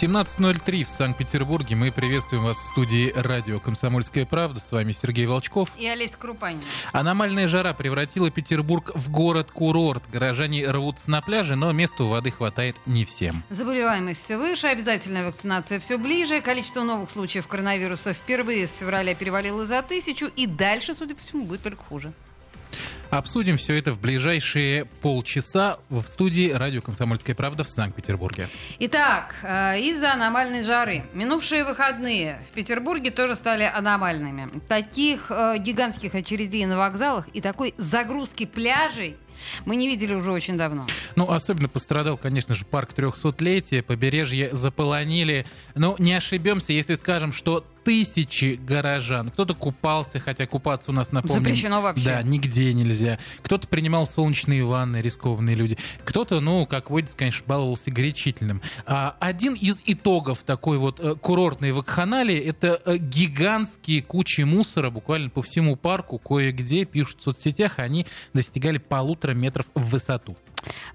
17.03 в Санкт-Петербурге. Мы приветствуем вас в студии радио «Комсомольская правда». С вами Сергей Волчков. И Олеся Крупанина. Аномальная жара превратила Петербург в город-курорт. Горожане рвутся на пляже, но места у воды хватает не всем. Заболеваемость все выше, обязательная вакцинация все ближе. Количество новых случаев коронавируса впервые с февраля перевалило за тысячу. И дальше, судя по всему, будет только хуже. Обсудим все это в ближайшие полчаса в студии радио «Комсомольская правда» в Санкт-Петербурге. Итак, э, из-за аномальной жары. Минувшие выходные в Петербурге тоже стали аномальными. Таких э, гигантских очередей на вокзалах и такой загрузки пляжей мы не видели уже очень давно. Ну, особенно пострадал, конечно же, парк 300-летия, побережье заполонили. Но не ошибемся, если скажем, что тысячи горожан. Кто-то купался, хотя купаться у нас, напомню... Запрещено вообще. Да, нигде нельзя. Кто-то принимал солнечные ванны, рискованные люди. Кто-то, ну, как водится, конечно, баловался горячительным. А один из итогов такой вот э, курортной вакханалии — это э, гигантские кучи мусора буквально по всему парку. Кое-где, пишут в соцсетях, они достигали полутора метров в высоту.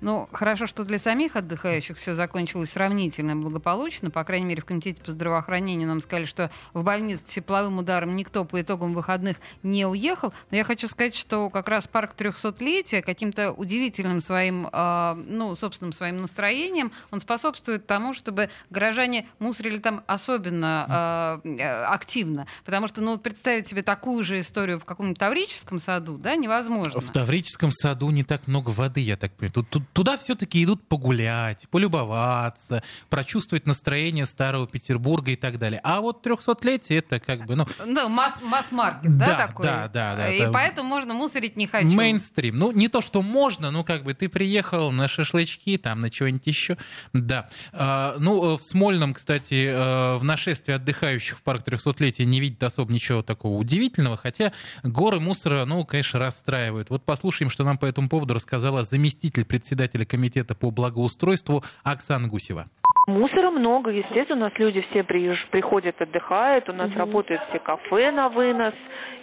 Ну, хорошо, что для самих отдыхающих все закончилось сравнительно благополучно. По крайней мере, в Комитете по здравоохранению нам сказали, что в больницу тепловым ударом никто по итогам выходных не уехал. Но я хочу сказать, что как раз парк 300-летия каким-то удивительным своим, э, ну, собственным своим настроением, он способствует тому, чтобы горожане мусорили там особенно э, активно. Потому что, ну, представить себе такую же историю в каком-нибудь Таврическом саду, да, невозможно. В Таврическом саду не так много воды, я так понимаю. Тут, туда все-таки идут погулять, полюбоваться, прочувствовать настроение старого Петербурга и так далее. А вот 300-летие это как бы, ну... Да, масс- масс-маркет, да, да, такой? Да, да, да. И это... поэтому можно мусорить не хочу. Мейнстрим. Ну, не то, что можно, ну, как бы ты приехал на шашлычки, там, на чего-нибудь еще. Да. А, ну, в Смольном, кстати, э, в нашествии отдыхающих в парк 300-летия не видит особо ничего такого удивительного, хотя горы мусора, ну, конечно, расстраивают. Вот послушаем, что нам по этому поводу рассказала заместитель председателя комитета по благоустройству Оксана Гусева. Мусора много, естественно, у нас люди все приходят, отдыхают, у нас угу. работают все кафе на вынос.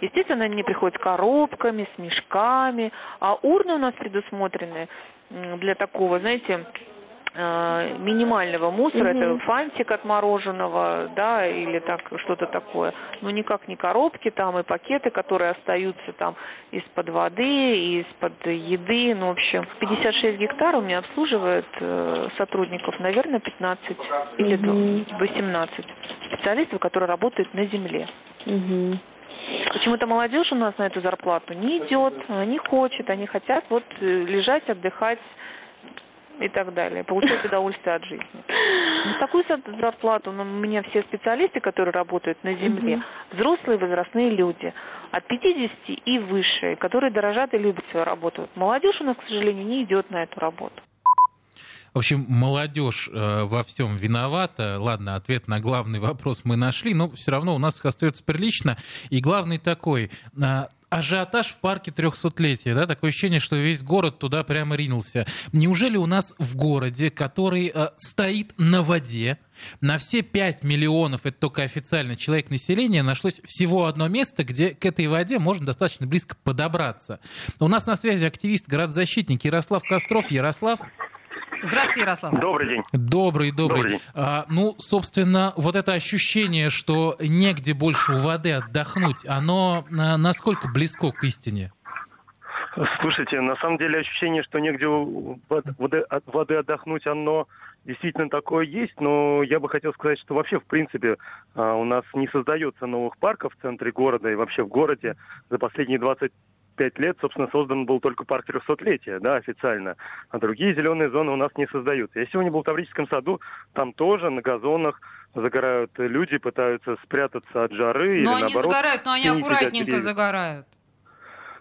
Естественно, они приходят с коробками, с мешками, а урны у нас предусмотрены для такого, знаете, минимального мусора, mm-hmm. это фантик от мороженого, да, или так что-то такое, но никак не коробки там и пакеты, которые остаются там из-под воды, из-под еды, ну, в общем, 56 гектар у меня обслуживает э, сотрудников, наверное, 15 mm-hmm. или 18 специалистов, которые работают на земле. Mm-hmm. Почему-то молодежь у нас на эту зарплату не идет, не хочет, они хотят вот э, лежать, отдыхать, и так далее, получать удовольствие от жизни. На такую зарплату ну, у меня все специалисты, которые работают на земле, взрослые возрастные люди, от 50 и выше, которые дорожат и любят свою работу. Молодежь у нас, к сожалению, не идет на эту работу. В общем, молодежь э, во всем виновата. Ладно, ответ на главный вопрос мы нашли, но все равно у нас их остается прилично. И главный такой. Э, ажиотаж в парке 300-летия, да, такое ощущение, что весь город туда прямо ринулся. Неужели у нас в городе, который э, стоит на воде, на все 5 миллионов, это только официально, человек населения, нашлось всего одно место, где к этой воде можно достаточно близко подобраться. У нас на связи активист, городзащитник Ярослав Костров. Ярослав. Здравствуйте, Ярослав. Добрый день. Добрый, добрый. добрый день. А, ну, собственно, вот это ощущение, что негде больше у воды отдохнуть, оно а, насколько близко к истине? Слушайте, на самом деле ощущение, что негде воды, воды отдохнуть, оно действительно такое есть, но я бы хотел сказать, что вообще, в принципе, а, у нас не создается новых парков в центре города и вообще в городе за последние 20 пять лет, собственно, создан был только парк 300-летия, да, официально. А другие зеленые зоны у нас не создаются. Я сегодня был в Таврическом саду, там тоже на газонах загорают люди, пытаются спрятаться от жары. Но или, они наоборот, загорают, но они аккуратненько загорают.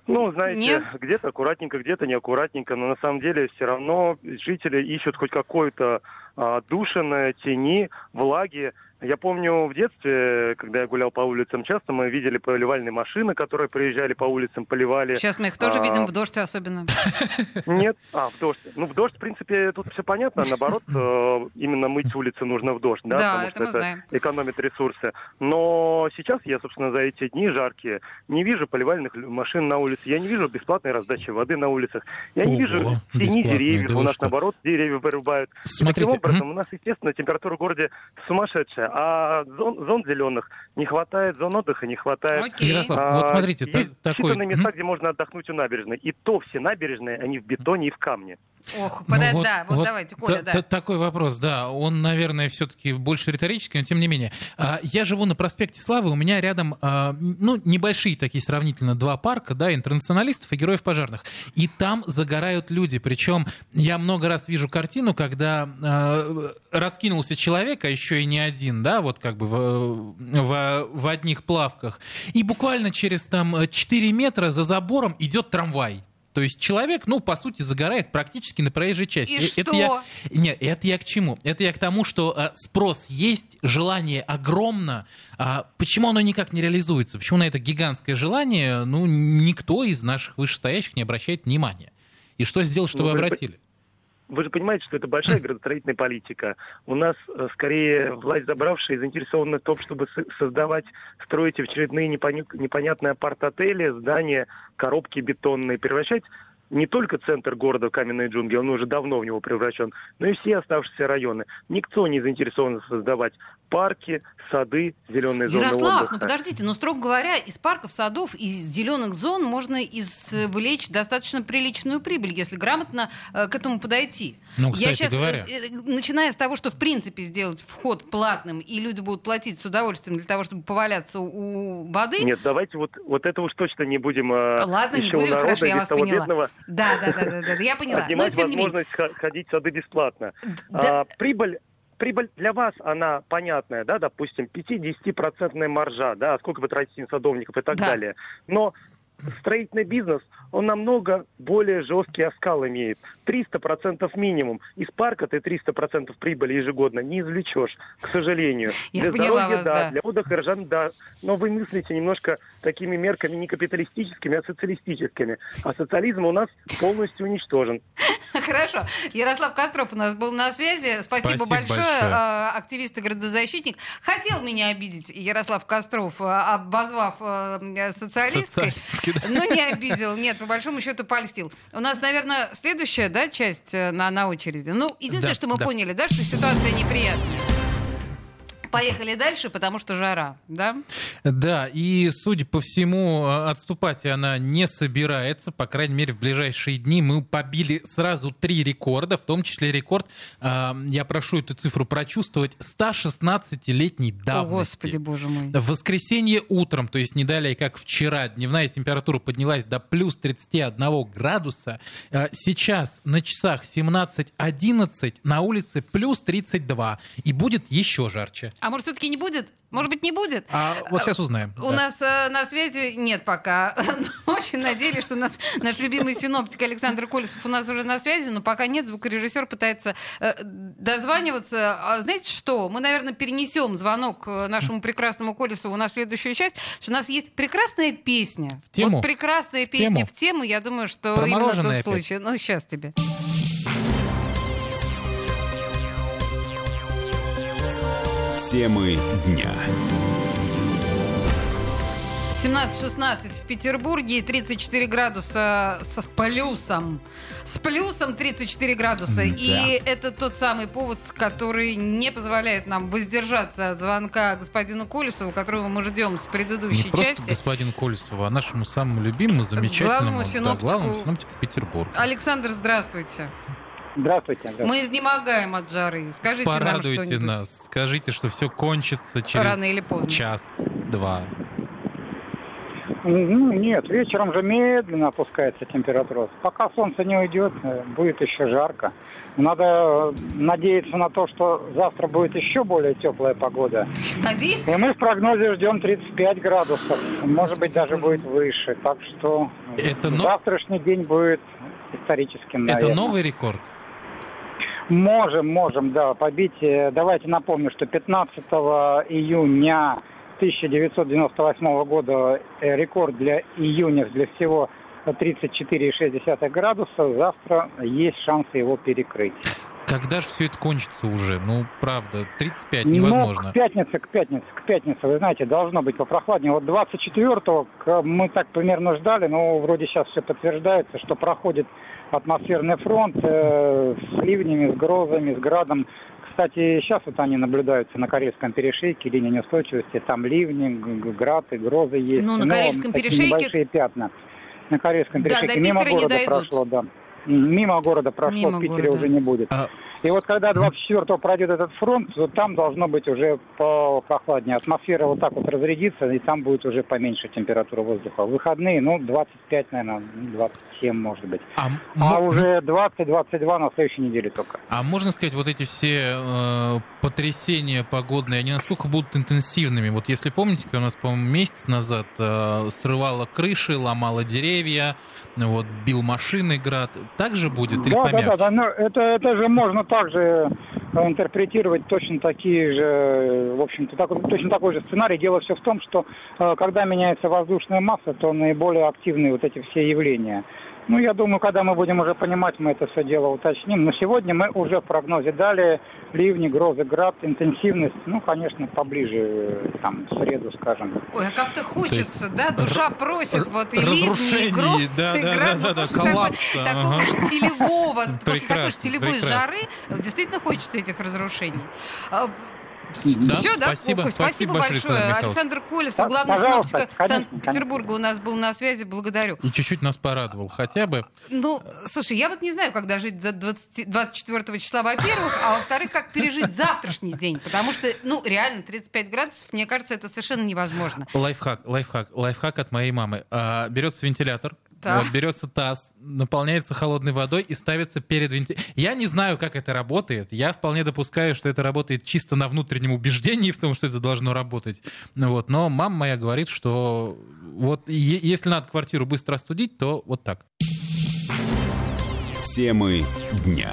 Ну, знаете, где-то аккуратненько, где-то неаккуратненько, но на самом деле все равно жители ищут хоть какое-то а, отдушиное, тени, влаги, Я помню в детстве, когда я гулял по улицам часто, мы видели поливальные машины, которые приезжали по улицам, поливали. Сейчас мы их тоже А, видим в дождь особенно. Нет, а, в дождь. Ну, в дождь, в принципе, тут все понятно. Наоборот, э, именно мыть улицы нужно в дождь, да, Да, потому это что мы это знаем. экономит ресурсы. Но сейчас я, собственно, за эти дни жаркие не вижу поливальных машин на улице, я не вижу бесплатной раздачи воды на улицах, я не вижу тени деревьев, да у нас, что? наоборот, деревья вырубают. Смотрите, Таким образом, у нас, естественно, температура в городе сумасшедшая, а зон, зон зеленых не хватает, зон отдыха не хватает. Окей. Ярослав, А, вот смотрите, есть такой... считанные места, где можно отдохнуть у набережной. И то все набережные, они в бетоне и в камне. Ох, Ну пода- да, вот давайте, Коля, да. та- Такой вопрос, да. Он, наверное, все-таки больше риторический, но тем не менее. А, Я живу на проспекте Славы, у меня рядом, а, ну, небольшие такие сравнительно два парка, да, интернационалистов и героев пожарных. И там загорают люди. Причем я много раз вижу картину, когда а, раскинулся человек, а еще и не один, да, вот как бы в, в, в одних плавках. И буквально через там 4 метра за забором идет трамвай. То есть человек, ну, по сути, загорает практически на проезжей части. И Э, это что? я- нет, это я к чему? Это я к тому, что э, спрос есть, желание огромно. А почему оно никак не реализуется? Почему на это гигантское желание, ну, никто из наших вышестоящих не обращает внимания? И что сделать, чтобы Ну, вы- обратили? Вы же понимаете, что это большая градостроительная политика. У нас э, скорее власть забравшая заинтересована в том, чтобы со- создавать, строить очередные непоня- непонятные апарт-отели, здания, коробки бетонные, превращать не только центр города каменные джунгли, он уже давно в него превращен, но и все оставшиеся районы. Никто не заинтересован создавать парки, сады, зеленые зоны Ярослав, отдыха. ну подождите, но строго говоря, из парков, садов, из зеленых зон можно извлечь достаточно приличную прибыль, если грамотно э, к этому подойти. Ну, Я кстати сейчас, говоря. э, э, начиная с того, что в принципе сделать вход платным, и люди будут платить с удовольствием для того, чтобы поваляться у воды. Нет, давайте вот, вот это уж точно не будем э, Ладно, не еще у будем, народа хорошо, я вас того поняла. бедного Да, да, да, да, да, я поняла. Но отнимать менее. возможность ха- ходить в сады бесплатно. Да. А, прибыль Прибыль для вас, она понятная, да, допустим, 5-10% маржа, да, сколько вы тратите на садовников и так Да. далее. Но строительный бизнес, он намного более жесткий оскал имеет. 300% минимум. Из парка ты 300% прибыли ежегодно не извлечешь, к сожалению. Я для здоровья, вас, да, да. для отдыха горожан, да. Но вы мыслите немножко такими мерками не капиталистическими, а социалистическими. А социализм у нас полностью уничтожен. Хорошо. Ярослав Костров у нас был на связи. Спасибо, Спасибо большое. большое. А, Активист и градозащитник. Хотел меня обидеть Ярослав Костров, а, обозвав э, социалисткой. Да. Но не обидел. Нет, по большому счету польстил. У нас, наверное, следующая да, часть э, на, на очереди. Ну, единственное, Да, что мы да. поняли, да, что ситуация неприятная. Поехали дальше, потому что жара, да? Да, и, судя по всему, э, отступать она не собирается. По крайней мере, в ближайшие дни мы побили сразу три рекорда, в том числе рекорд, э, я прошу эту цифру прочувствовать, 116-летней О, давности. Господи, боже мой. В воскресенье утром, то есть не далее, как вчера, дневная температура поднялась до плюс 31 градуса. Э, Сейчас на часах 17.11, на улице плюс 32. И будет еще жарче. А может, все-таки не будет? Может быть, не будет? А вот сейчас узнаем. У Да. нас э, на связи нет пока. Очень надеялись, что нас наш любимый синоптик Александр Колесов у нас уже на связи, но пока нет. Звукорежиссер пытается э, дозваниваться. А знаете что? Мы, наверное, перенесем звонок э, нашему прекрасному Колесову на следующую часть, что у нас есть прекрасная песня. В тему. Вот прекрасная песня в тему. Я думаю, что именно тот опять? случай. Ну, сейчас тебе. Темы дня. 17-16 в Петербурге и 34 градуса с плюсом. С плюсом 34 градуса. М, И это тот самый повод, который не позволяет нам воздержаться от звонка господину Колесову, которого мы ждем с Не предыдущей просто части. господину Колесову, а нашему самому любимому, замечательному, Главному да, синоптику- главному синоптику Петербурга. Александр, здравствуйте. Здравствуйте. здравствуйте. Мы изнемогаем от жары. Скажите нам Порадуйте что-нибудь. нас, скажите, что все кончится через Рано или поздно. час-два. Ну, нет, вечером же медленно опускается температура. Пока солнце не уйдет, э, будет еще жарко. Надо э, надеяться на то, что завтра будет еще более теплая погода. И Надеетесь? мы в прогнозе ждем 35 градусов. Может быть, даже будет выше. Так что Это но- завтрашний день будет историческим, Это наверное. новый рекорд? Можем, можем, да, побить. Э, давайте напомню, что 15 июня 1998 года э, рекорд для июня для всего 34,6 градуса. Завтра есть шансы его перекрыть. Когда же все это кончится уже? Ну, правда, 35 ну, невозможно. Ну, к пятнице, к пятнице, к пятнице, вы знаете, должно быть попрохладнее. Вот 24-го мы так примерно ждали, но вроде сейчас все подтверждается, что проходит атмосферный фронт э, с ливнями, с грозами, с градом. Кстати, сейчас вот они наблюдаются на Корейском перешейке, линия неустойчивости, там ливни, град и грозы есть. Ну, на Корейском перешейке... небольшие пятна. На Корейском перешейке. Да, Мимо города прошло, да. Мимо города прошло, Мимо в Питере города. уже не будет. А... И вот когда 24-го пройдет этот фронт, то там должно быть уже попрохладнее. Атмосфера вот так вот разрядится, и там будет уже поменьше температура воздуха. В выходные, ну, 25, наверное, 27, может быть. А, а уже 20-22 на следующей неделе только. А можно сказать, вот эти все э, потрясения погодные, они насколько будут интенсивными? Вот если помните, когда у нас, по-моему, месяц назад э, срывало крыши, ломало деревья, вот, бил машины град, так же будет или да, помягче? Да, да, да, но это, это же можно также э, интерпретировать точно такие же, в общем-то, так, точно такой же сценарий. Дело все в том, что э, когда меняется воздушная масса, то наиболее активны вот эти все явления. Ну, я думаю, когда мы будем уже понимать, мы это все дело уточним. Но сегодня мы уже в прогнозе дали ливни, грозы, град, интенсивность, ну, конечно, поближе, там, в среду, скажем. Ой, а как-то хочется, есть, да? Душа просит вот и ливни, и грозы, да, и град. Да, да, да, коллапс. Такого, ага. такого штилевого, после такой штилевой жары действительно хочется этих разрушений. Да, Все, да? Спасибо, спасибо, спасибо большое. Александр Колесов, главный синоптик Санкт-Петербурга у нас был на связи. Благодарю. И чуть-чуть нас порадовал хотя бы. Ну, слушай, я вот не знаю, когда жить до 20, 24 числа, во-первых, а во-вторых, как пережить завтрашний день. Потому что, ну, реально, 35 градусов, мне кажется, это совершенно невозможно. Лайфхак, лайфхак, лайфхак от моей мамы. А, берется вентилятор, да. Вот берется таз, наполняется холодной водой и ставится перед вентилятором. Я не знаю, как это работает. Я вполне допускаю, что это работает чисто на внутреннем убеждении в том, что это должно работать. Вот. Но мама моя говорит, что вот если надо квартиру быстро остудить, то вот так. Темы дня.